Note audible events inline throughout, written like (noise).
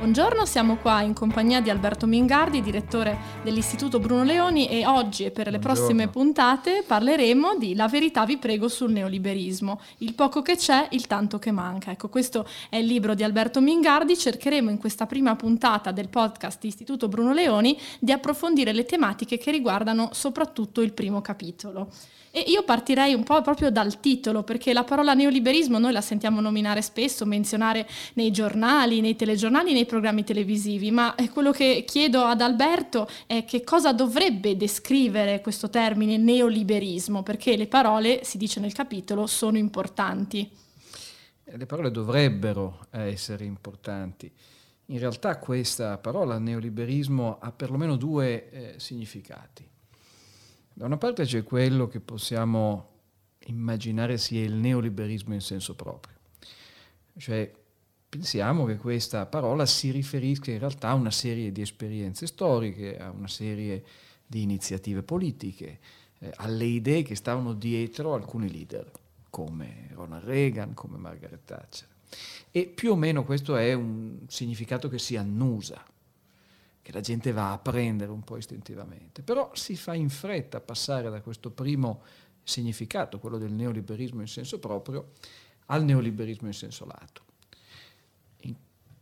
Buongiorno, siamo qua in compagnia di Alberto Mingardi, direttore dell'Istituto Bruno Leoni e oggi e per le Buongiorno. prossime puntate parleremo di La verità vi prego sul neoliberismo, il poco che c'è, il tanto che manca. Ecco, questo è il libro di Alberto Mingardi, cercheremo in questa prima puntata del podcast Istituto Bruno Leoni di approfondire le tematiche che riguardano soprattutto il primo capitolo. E io partirei un po' proprio dal titolo, perché la parola neoliberismo noi la sentiamo nominare spesso, menzionare nei giornali, nei telegiornali, nei programmi televisivi, ma quello che chiedo ad Alberto è che cosa dovrebbe descrivere questo termine neoliberismo, perché le parole, si dice nel capitolo, sono importanti. Eh, le parole dovrebbero essere importanti. In realtà questa parola neoliberismo ha perlomeno due eh, significati. Da una parte c'è quello che possiamo immaginare sia il neoliberismo in senso proprio, cioè pensiamo che questa parola si riferisca in realtà a una serie di esperienze storiche, a una serie di iniziative politiche, eh, alle idee che stavano dietro alcuni leader, come Ronald Reagan, come Margaret Thatcher. E più o meno questo è un significato che si annusa che la gente va a prendere un po' istintivamente. Però si fa in fretta a passare da questo primo significato, quello del neoliberismo in senso proprio, al neoliberismo in senso lato.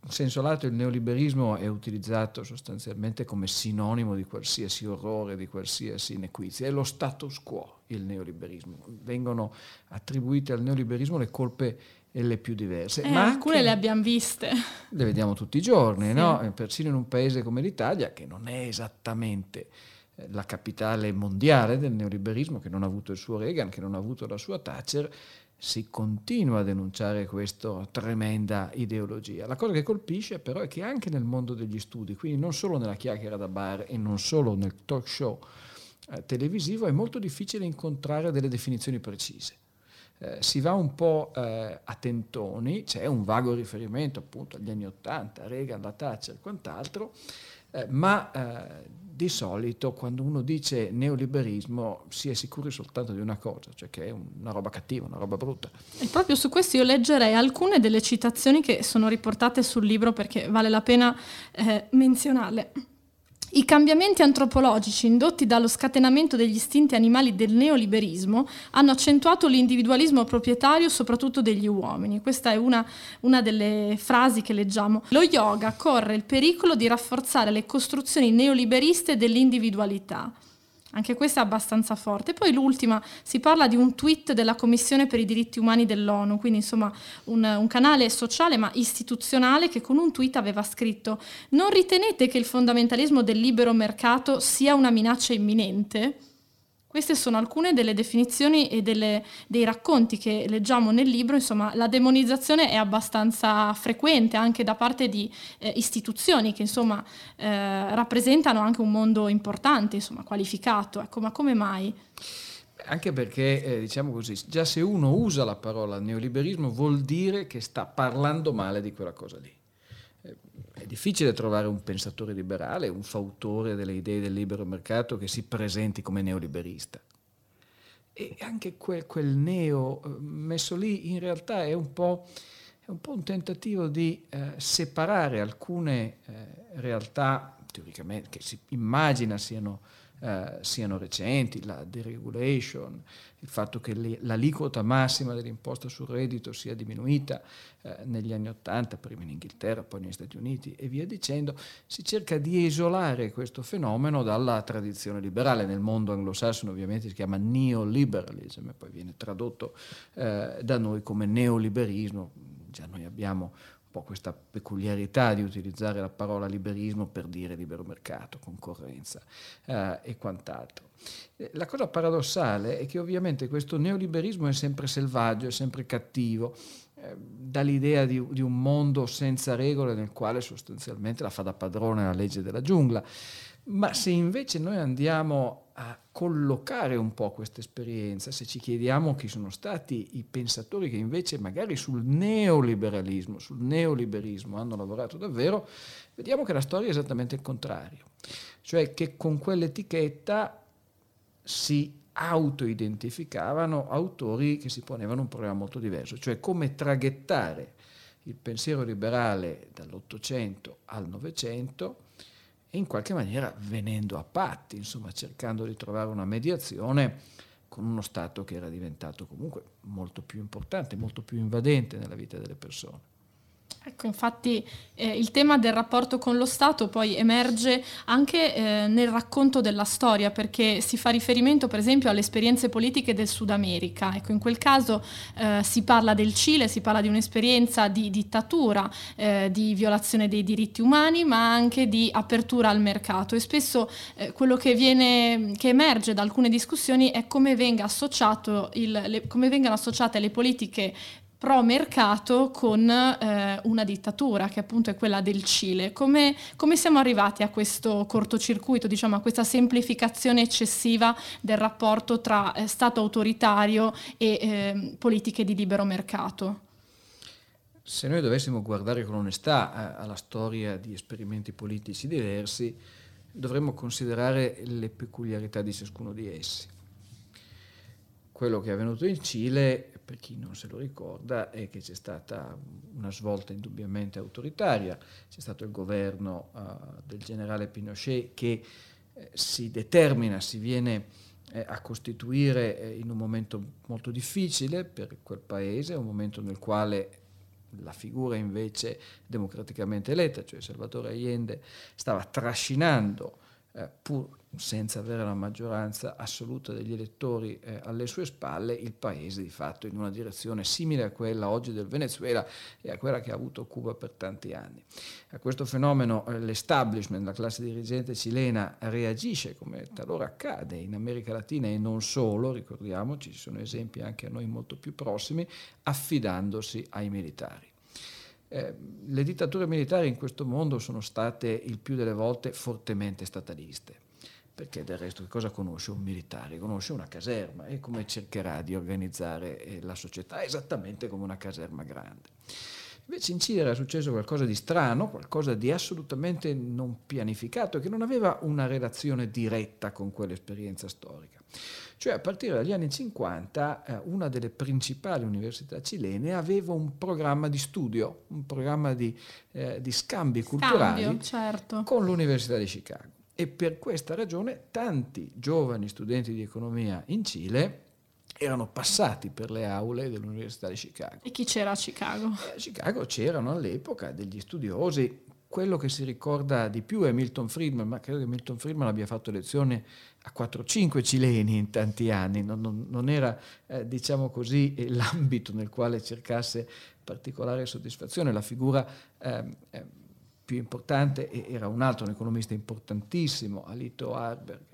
In senso lato il neoliberismo è utilizzato sostanzialmente come sinonimo di qualsiasi orrore, di qualsiasi inequizia. È lo status quo il neoliberismo. Vengono attribuite al neoliberismo le colpe e le più diverse. Eh, Ma alcune le abbiamo viste. Le vediamo tutti i giorni, sì. no? persino in un paese come l'Italia, che non è esattamente eh, la capitale mondiale del neoliberismo, che non ha avuto il suo Reagan, che non ha avuto la sua Thatcher, si continua a denunciare questa tremenda ideologia. La cosa che colpisce però è che anche nel mondo degli studi, quindi non solo nella chiacchiera da bar e non solo nel talk show eh, televisivo, è molto difficile incontrare delle definizioni precise eh, si va un po' eh, a tentoni, c'è un vago riferimento appunto agli anni Ottanta, Reagan, la Thatcher e quant'altro, eh, ma eh, di solito quando uno dice neoliberismo si è sicuri soltanto di una cosa, cioè che è una roba cattiva, una roba brutta. E proprio su questo io leggerei alcune delle citazioni che sono riportate sul libro perché vale la pena eh, menzionarle. I cambiamenti antropologici indotti dallo scatenamento degli istinti animali del neoliberismo hanno accentuato l'individualismo proprietario soprattutto degli uomini. Questa è una, una, delle frasi che leggiamo. Lo yoga corre il pericolo di rafforzare le costruzioni neoliberiste dell'individualità. Anche questa è abbastanza forte. Poi l'ultima, si parla di un tweet della Commissione per i diritti umani dell'ONU, quindi insomma un, un, canale sociale ma istituzionale che con un tweet aveva scritto non ritenete che il fondamentalismo del libero mercato sia una minaccia imminente? Queste sono alcune delle definizioni e delle, dei racconti che leggiamo nel libro, insomma la demonizzazione è abbastanza frequente anche da parte di eh, istituzioni che insomma eh, rappresentano anche un mondo importante, insomma qualificato, ecco, ma come mai? Anche perché, eh, diciamo così, già se uno usa la parola neoliberismo vuol dire che sta parlando male di quella cosa lì è difficile trovare un pensatore liberale, un fautore delle idee del libero mercato che si presenti come neoliberista. E anche quel, quel neo eh, messo lì in realtà è un po', è un, po un, tentativo di eh, separare alcune eh, realtà teoricamente che si immagina siano eh, siano recenti, la deregulation, il fatto che le, l'aliquota massima dell'imposta sul reddito sia diminuita eh, negli anni Ottanta, prima in Inghilterra, poi negli Stati Uniti e via dicendo, si cerca di isolare questo fenomeno dalla tradizione liberale. Nel mondo anglosassone ovviamente si chiama neoliberalism e poi viene tradotto eh, da noi come neoliberismo. Già noi abbiamo un po' questa peculiarità di utilizzare la parola liberismo per dire libero mercato, concorrenza eh, e quant'altro. Eh, la cosa paradossale è che ovviamente questo neoliberismo è sempre selvaggio, è sempre cattivo, eh, dà l'idea di, di, un mondo senza regole nel quale sostanzialmente la fa da padrone la legge della giungla. Ma se invece noi andiamo a collocare un po' questa esperienza, se ci chiediamo chi sono stati i pensatori che invece magari sul neoliberalismo, sul neoliberismo hanno lavorato davvero, vediamo che la storia è esattamente il contrario. Cioè che con quell'etichetta si auto-identificavano autori che si ponevano un problema molto diverso, cioè come traghettare il pensiero liberale dall'Ottocento al Novecento e in qualche maniera venendo a patti, insomma cercando di trovare una mediazione con uno Stato che era diventato comunque molto più importante, molto più invadente nella vita delle persone. Ecco, infatti eh, il tema del rapporto con lo Stato poi emerge anche eh, nel racconto della storia, perché si fa riferimento per esempio alle esperienze politiche del Sud America. Ecco, in quel caso eh, si parla del Cile, si parla di un'esperienza di dittatura, eh, di violazione dei diritti umani, ma anche di apertura al mercato. E spesso eh, quello che, viene, che emerge da alcune discussioni è come, venga le, come vengano associate le politiche pro mercato con eh, una dittatura che appunto è quella del Cile. Come, come, siamo arrivati a questo cortocircuito, diciamo a questa semplificazione eccessiva del rapporto tra eh, Stato autoritario e eh, politiche di libero mercato? Se noi dovessimo guardare con onestà eh, alla storia di esperimenti politici diversi, dovremmo considerare le peculiarità di ciascuno di essi. Quello che è avvenuto in Cile per chi non se lo ricorda, è che c'è stata una svolta indubbiamente autoritaria, c'è stato il governo uh, del generale Pinochet che eh, si determina, si viene eh, a costituire eh, in un momento molto difficile per quel paese, un momento nel quale la figura invece democraticamente eletta, cioè Salvatore Allende, stava trascinando, eh, pur senza avere la maggioranza assoluta degli elettori eh, alle sue spalle, il paese di fatto in una direzione simile a quella oggi del Venezuela e a quella che ha avuto Cuba per tanti anni. A questo fenomeno eh, l'establishment, la classe dirigente cilena reagisce come talora accade in America Latina e non solo, ricordiamoci, ci sono esempi anche a noi molto più prossimi, affidandosi ai militari. Eh, le dittature militari in questo mondo sono state il più delle volte fortemente stataliste perché del resto che cosa conosce un militare? Conosce una caserma e come cercherà di organizzare eh, la società esattamente come una caserma grande. Invece in Cile era successo qualcosa di strano, qualcosa di assolutamente non pianificato, che non aveva una relazione diretta con quell'esperienza storica. Cioè a partire dagli anni 50 eh, una delle principali università cilene aveva un programma di studio, un programma di, eh, di scambi Scambio, culturali certo. con l'Università di Chicago e per questa ragione tanti giovani studenti di economia in Cile erano passati per le aule dell'Università di Chicago. E chi c'era a Chicago? Eh, a Chicago c'erano all'epoca degli studiosi, quello che si ricorda di più è Milton Friedman, ma credo che Milton Friedman abbia fatto lezione a 4-5 cileni in tanti anni, non, non, non era eh, diciamo così eh, l'ambito nel quale cercasse particolare soddisfazione, la figura eh, più importante era un altro, un economista importantissimo, Alito Harberger,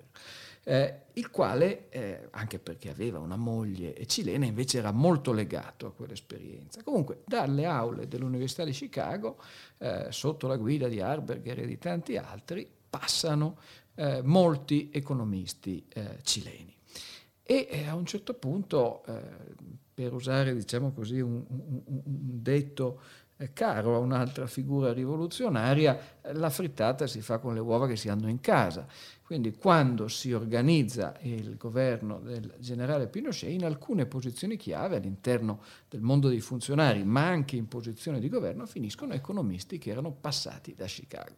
eh, il quale, eh, anche perché aveva una moglie cilena, invece era molto legato a quell'esperienza. Comunque, dalle aule dell'Università di Chicago, eh, sotto la guida di Harberger e di tanti altri, passano eh, molti economisti eh, cileni. E eh, a un certo punto, per usare diciamo così, un, un, un detto caro a un'altra figura rivoluzionaria, la frittata si fa con le uova che si hanno in casa. Quindi quando si organizza il governo del generale Pinochet, in alcune posizioni chiave all'interno del mondo dei funzionari, ma anche in posizione di governo, finiscono economisti che erano passati da Chicago.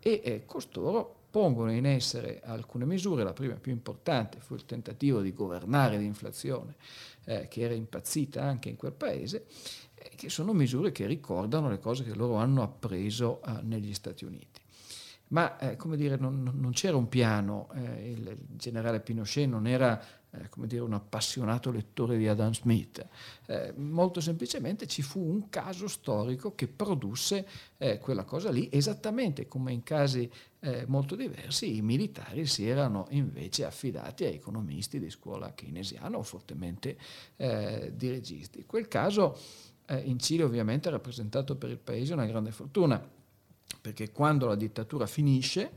E eh, costoro pongono in essere alcune misure, la prima più importante fu il tentativo di governare l'inflazione, eh, che era impazzita anche in quel paese, che sono misure che ricordano le cose che loro hanno appreso eh, negli Stati Uniti. Ma eh, come dire, non, non, c'era un piano, eh, il, generale Pinochet non era eh, come dire, un appassionato lettore di Adam Smith, eh, molto semplicemente ci fu un caso storico che produsse eh, quella cosa lì, esattamente come in casi molto diversi i militari si erano invece affidati a economisti di scuola keynesiana o fortemente dirigisti. Quel caso eh, in Cile ovviamente ha rappresentato per il paese una grande fortuna, perché quando la dittatura finisce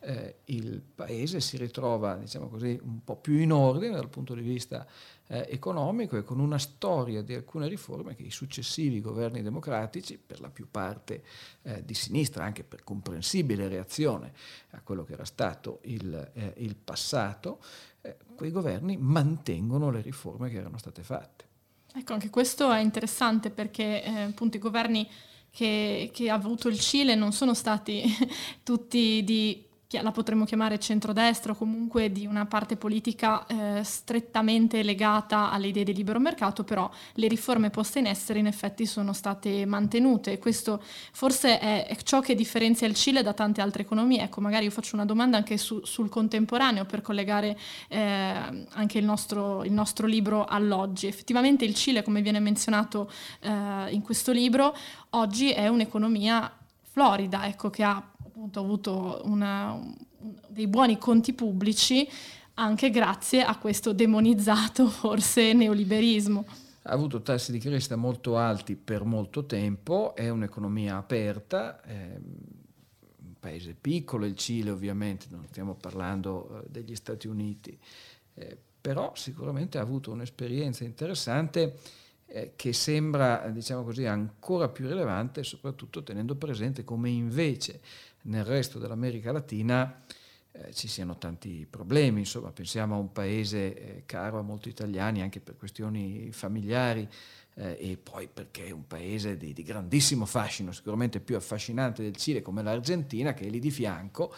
eh, il paese si ritrova, diciamo così, un po' più in ordine dal punto di vista eh, economico e con una storia di alcune riforme che i successivi governi democratici, per la più parte eh, di sinistra, anche per comprensibile reazione a quello che era stato il, eh, il passato, eh, quei governi mantengono le riforme che erano state fatte. Ecco, anche questo è interessante perché eh, appunto i governi che, che, ha avuto il Cile non sono stati (laughs) tutti di la potremmo chiamare centrodestra o comunque di una parte politica eh, strettamente legata alle idee di libero mercato, però le riforme poste in essere in effetti sono state mantenute questo forse è ciò che differenzia il Cile da tante altre economie. Ecco, magari io faccio una domanda anche su, sul contemporaneo per collegare eh, anche il nostro, il nostro, libro all'oggi. Effettivamente il Cile, come viene menzionato eh, in questo libro, oggi è un'economia florida, ecco, che ha appunto avuto una, un, dei buoni conti pubblici anche grazie a questo demonizzato (laughs) forse neoliberismo. Ha avuto tassi di crescita molto alti per molto tempo, è un'economia aperta, è un paese piccolo, il Cile ovviamente, non stiamo parlando eh, degli Stati Uniti, eh, però sicuramente ha avuto un'esperienza interessante eh, che sembra, diciamo così, ancora più rilevante, soprattutto tenendo presente come invece nel resto dell'America Latina eh, ci siano tanti problemi, insomma pensiamo a un paese eh, caro a molti italiani anche per questioni familiari eh, e poi perché è un paese di, di, grandissimo fascino, sicuramente più affascinante del Cile come l'Argentina che è lì di fianco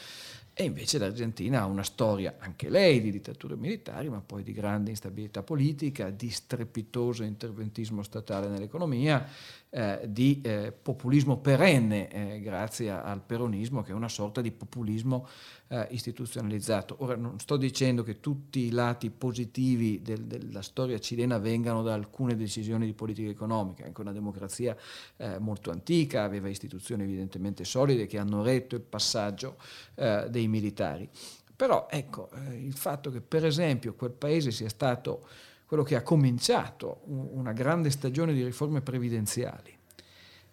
e invece l'Argentina ha una storia, anche lei, di dittature militari, ma poi di grande instabilità politica, di strepitoso interventismo statale nell'economia, eh, di eh, populismo perenne eh, grazie al peronismo, che è una sorta di populismo eh, istituzionalizzato. Ora non sto dicendo che tutti i lati positivi del, della storia cilena vengano da alcune decisioni di politica economica, anche una democrazia eh, molto antica, aveva istituzioni evidentemente solide che hanno retto il passaggio dei militari. Però ecco, il fatto che per esempio quel paese sia stato quello che ha cominciato una grande stagione di riforme previdenziali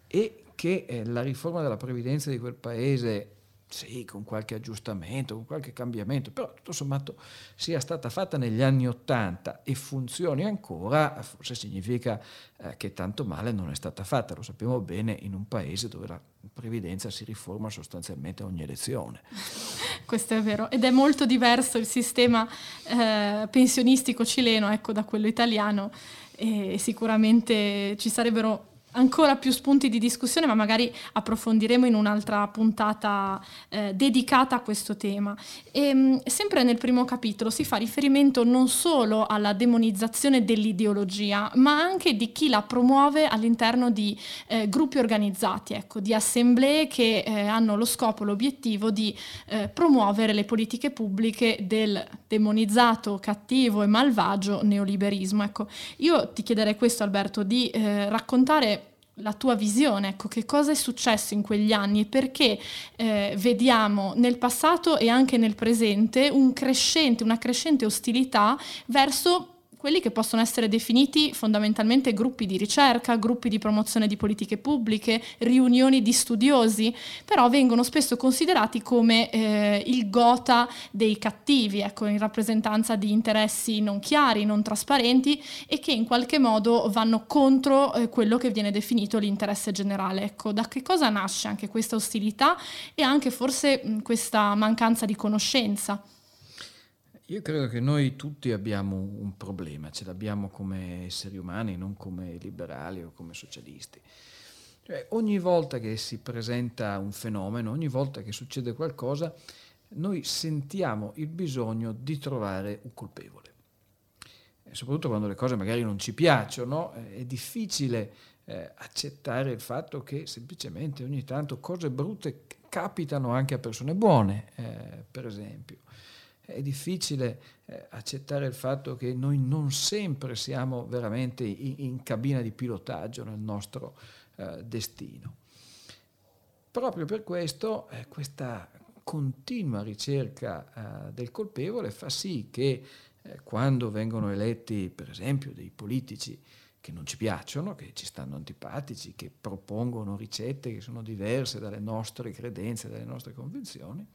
e che eh, la riforma della previdenza di quel paese sì, con qualche aggiustamento, con qualche cambiamento, però tutto sommato sia stata fatta negli anni Ottanta e funzioni ancora, forse significa eh, che tanto male non è stata fatta, lo sappiamo bene in un paese dove la previdenza si riforma sostanzialmente ogni elezione. (laughs) Questo è vero, ed è molto diverso il sistema eh, pensionistico cileno ecco, da quello italiano. E sicuramente ci sarebbero ancora più spunti di discussione, ma magari approfondiremo in un'altra puntata eh, dedicata a questo tema. E, ehm, sempre nel primo capitolo si fa riferimento non solo alla demonizzazione dell'ideologia, ma anche di chi la promuove all'interno di eh, gruppi organizzati, ecco, di assemblee che eh, hanno lo scopo, l'obiettivo di eh, promuovere le politiche pubbliche del demonizzato, cattivo e malvagio neoliberismo. Ecco, io ti chiederei questo Alberto, di eh, raccontare la tua visione, ecco, che cosa è successo in quegli anni e perché eh, vediamo nel passato e anche nel presente un crescente, una crescente ostilità verso quelli che possono essere definiti fondamentalmente gruppi di ricerca, gruppi di promozione di politiche pubbliche, riunioni di studiosi, però vengono spesso considerati come eh, il gota dei cattivi, ecco, in rappresentanza di interessi non chiari, non trasparenti e che in qualche modo vanno contro eh, quello che viene definito l'interesse generale. Ecco, da che cosa nasce anche questa ostilità e anche forse mh, questa mancanza di conoscenza? Io credo che noi tutti abbiamo un problema, ce l'abbiamo come esseri umani, non come liberali o come socialisti. Cioè, ogni volta che si presenta un fenomeno, ogni volta che succede qualcosa, noi sentiamo il bisogno di trovare un colpevole. E soprattutto quando le cose magari non ci piacciono, è difficile eh, accettare il fatto che semplicemente ogni tanto cose brutte capitano anche a persone buone, eh, per esempio è difficile eh, accettare il fatto che noi non sempre siamo veramente in, in cabina di pilotaggio nel nostro eh, destino. Proprio per questo eh, questa continua ricerca eh, del colpevole fa sì che eh, quando vengono eletti, per esempio, dei politici che non ci piacciono, che ci stanno antipatici, che propongono ricette che sono diverse dalle nostre credenze, dalle nostre convinzioni,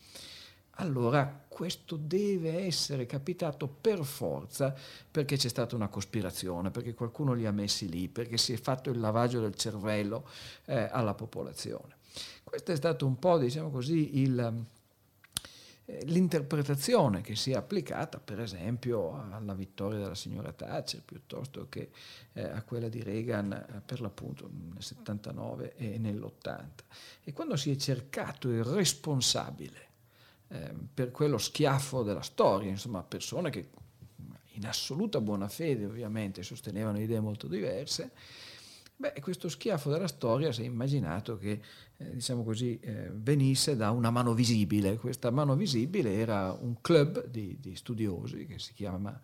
allora questo deve essere capitato per forza perché c'è stata una cospirazione, perché qualcuno li ha messi lì, perché si è fatto il lavaggio del cervello eh, alla popolazione. Questo è stato un po', diciamo così, il, eh, l'interpretazione che sia applicata, per esempio, alla vittoria della signora Thatcher piuttosto che eh, a quella di Reagan eh, per l'appunto nel 79 e nell'80. E quando si è cercato il responsabile eh, per quello schiaffo della storia, insomma, persone che in assoluta buona fede ovviamente sostenevano idee molto diverse, Beh, questo schiaffo della storia si è immaginato che, eh, diciamo così, eh, venisse da una mano visibile. Questa mano visibile era un club di, di studiosi che si, chiama,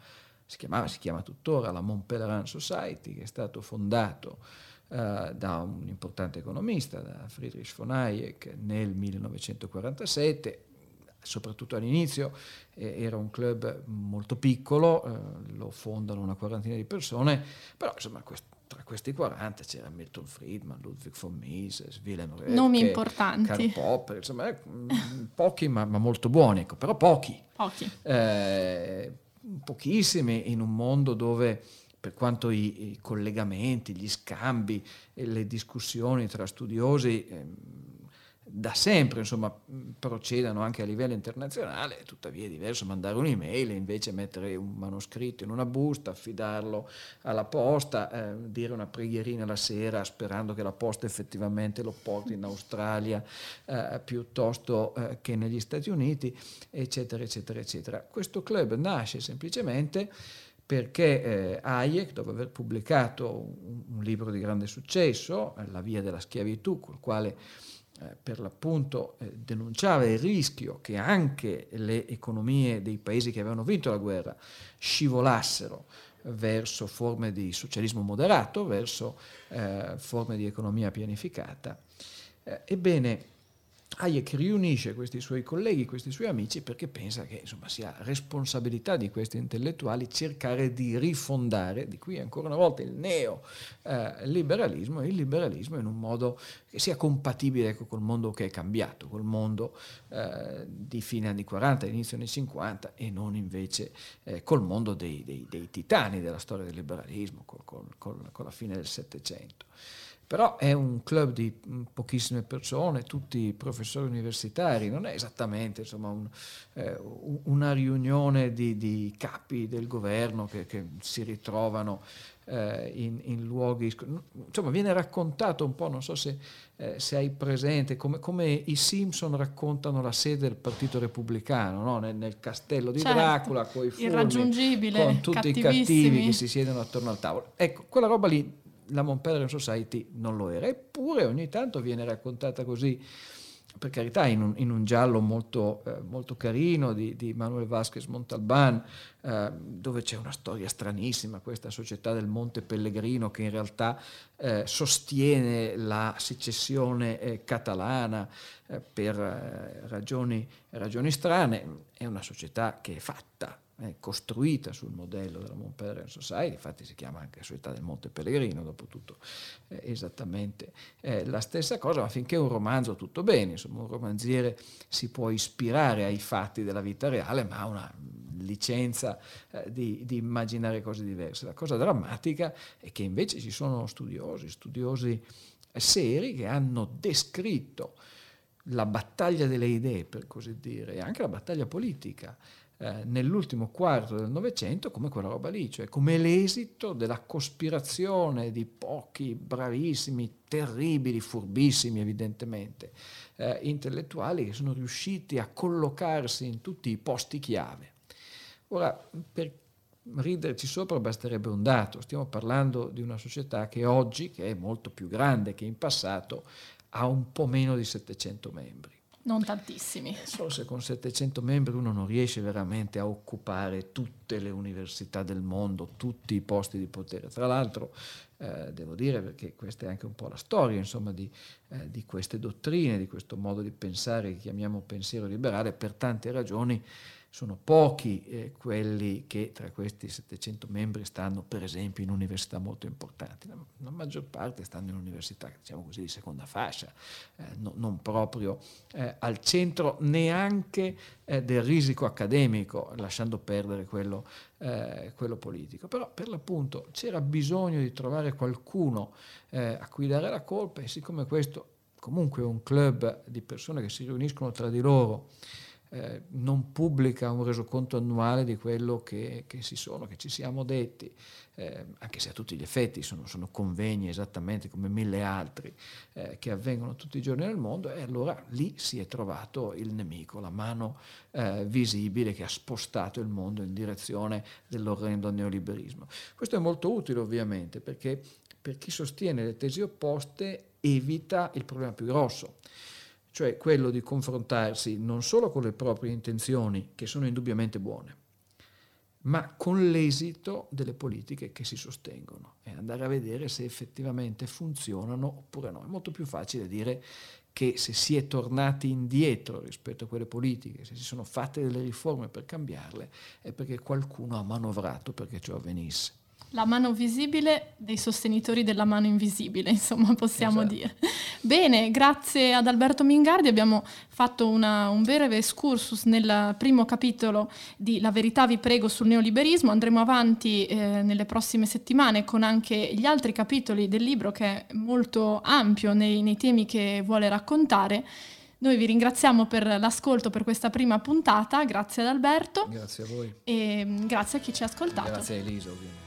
si, chiamava, si chiama tuttora la Mont Pelerin Society, che è stato fondato eh, da un importante economista, da Friedrich von Hayek, nel 1947 soprattutto all'inizio eh, era un club molto piccolo, eh, lo fondano una quarantina di persone, però insomma questo tra questi 40 c'era Milton Friedman, Ludwig von Mises, Wilhelm Reich, nomi importanti. Karl Popper, insomma, eh, pochi ma, ma, molto buoni, ecco, però pochi. Pochi. Eh, pochissimi in un mondo dove per quanto i, i, collegamenti, gli scambi e le discussioni tra studiosi eh, da sempre insomma, procedano anche a livello internazionale, tuttavia è diverso mandare un'email e invece mettere un manoscritto in una busta, affidarlo alla posta, eh, dire una preghierina la sera sperando che la posta effettivamente lo porti in Australia eh, piuttosto eh, che negli Stati Uniti, eccetera, eccetera, eccetera. Questo club nasce semplicemente perché eh, Hayek, dopo aver pubblicato un, un libro di grande successo, La via della schiavitù, col quale eh, per l'appunto eh, denunciava il rischio che anche le economie dei paesi che avevano vinto la guerra scivolassero verso forme di socialismo moderato, verso eh, forme di economia pianificata. Eh, ebbene, Hayek riunisce questi suoi colleghi, questi suoi amici, perché pensa che insomma, sia responsabilità di questi intellettuali cercare di rifondare, di qui ancora una volta il neo-liberalismo, eh, il liberalismo in un modo che sia compatibile ecco, col mondo che è cambiato, col mondo eh, di fine anni 40, inizio anni 50 e non invece eh, col mondo dei, dei, dei, titani della storia del liberalismo, col, col, col, con la fine del Settecento. Però è un club di mm, pochissime persone, tutti professori universitari, non è esattamente insomma, un, eh, una riunione di, di, capi del governo che, che si ritrovano eh, in, in, luoghi... Insomma, viene raccontato un po', non so se, eh, se hai presente, come, come, i Simpson raccontano la sede del Partito Repubblicano, no? nel, nel, castello di certo, Dracula, con i fulmini, con tutti i cattivi che si siedono attorno al tavolo. Ecco, quella roba lì la Montpellier Society non lo era, eppure ogni tanto viene raccontata così, per carità, in un, in un giallo molto, eh, molto, carino di, di Manuel Vasquez Montalban, eh, dove c'è una storia stranissima, questa società del Monte Pellegrino che in realtà eh, sostiene la secessione eh, catalana eh, per eh, ragioni, ragioni strane, è una società che è fatta è costruita sul modello della Mont Pelerin Society, infatti si chiama anche Società del Monte Pellegrino, dopo tutto eh, esattamente eh, la stessa cosa, ma finché un romanzo tutto bene, insomma un romanziere si può ispirare ai fatti della vita reale, ma ha una licenza eh, di, di, immaginare cose diverse. La cosa drammatica è che invece ci sono studiosi, studiosi seri che hanno descritto la battaglia delle idee, per così dire, e anche la battaglia politica eh, nell'ultimo quarto del Novecento come quella roba lì, cioè come l'esito della cospirazione di pochi bravissimi, terribili, furbissimi evidentemente, eh, intellettuali che sono riusciti a collocarsi in tutti i posti chiave. Ora, per riderci sopra basterebbe un dato, stiamo parlando di una società che oggi, che è molto più grande che in passato, ha un po' meno di 700 membri. Non tantissimi. Solo se con 700 membri uno non riesce veramente a occupare tutte le università del mondo, tutti i posti di potere. Tra l'altro, eh, devo dire, perché questa è anche un po' la storia insomma, di, eh, di queste dottrine, di questo modo di pensare che chiamiamo pensiero liberale, per tante ragioni sono pochi eh, quelli che tra questi 700 membri stanno per esempio in università molto importanti, la, la maggior parte stanno in università diciamo così di seconda fascia, eh, no, non proprio eh, al centro neanche eh, del risico accademico, lasciando perdere quello, eh, quello, politico. Però per l'appunto c'era bisogno di trovare qualcuno eh, a cui dare la colpa e siccome questo comunque è un club di persone che si riuniscono tra di loro, eh, non pubblica un resoconto annuale di quello che, che, si sono, che ci siamo detti, eh, anche se a tutti gli effetti sono, sono convegni esattamente come mille altri eh, che avvengono tutti i giorni nel mondo, e allora lì si è trovato il nemico, la mano eh, visibile che ha spostato il mondo in direzione dell'orrendo neoliberismo. Questo è molto utile ovviamente perché per chi sostiene le tesi opposte evita il problema più grosso cioè quello di confrontarsi non solo con le proprie intenzioni, che sono indubbiamente buone, ma con l'esito delle politiche che si sostengono e andare a vedere se effettivamente funzionano oppure no. È molto più facile dire che se si è tornati indietro rispetto a quelle politiche, se si sono fatte delle riforme per cambiarle, è perché qualcuno ha manovrato perché ciò avvenisse. La mano visibile dei sostenitori della mano invisibile, (laughs) insomma, possiamo esatto. dire. Bene, grazie ad Alberto Mingardi abbiamo fatto una, un breve excursus nel primo capitolo di La verità vi prego sul neoliberismo. Andremo avanti eh, nelle prossime settimane con anche gli altri capitoli del libro che è molto ampio nei, nei temi che vuole raccontare. Noi vi ringraziamo per l'ascolto per questa prima puntata, grazie ad Alberto. Grazie a voi. E mm, grazie a chi ci ha ascoltato. Grazie a Elisa ovviamente.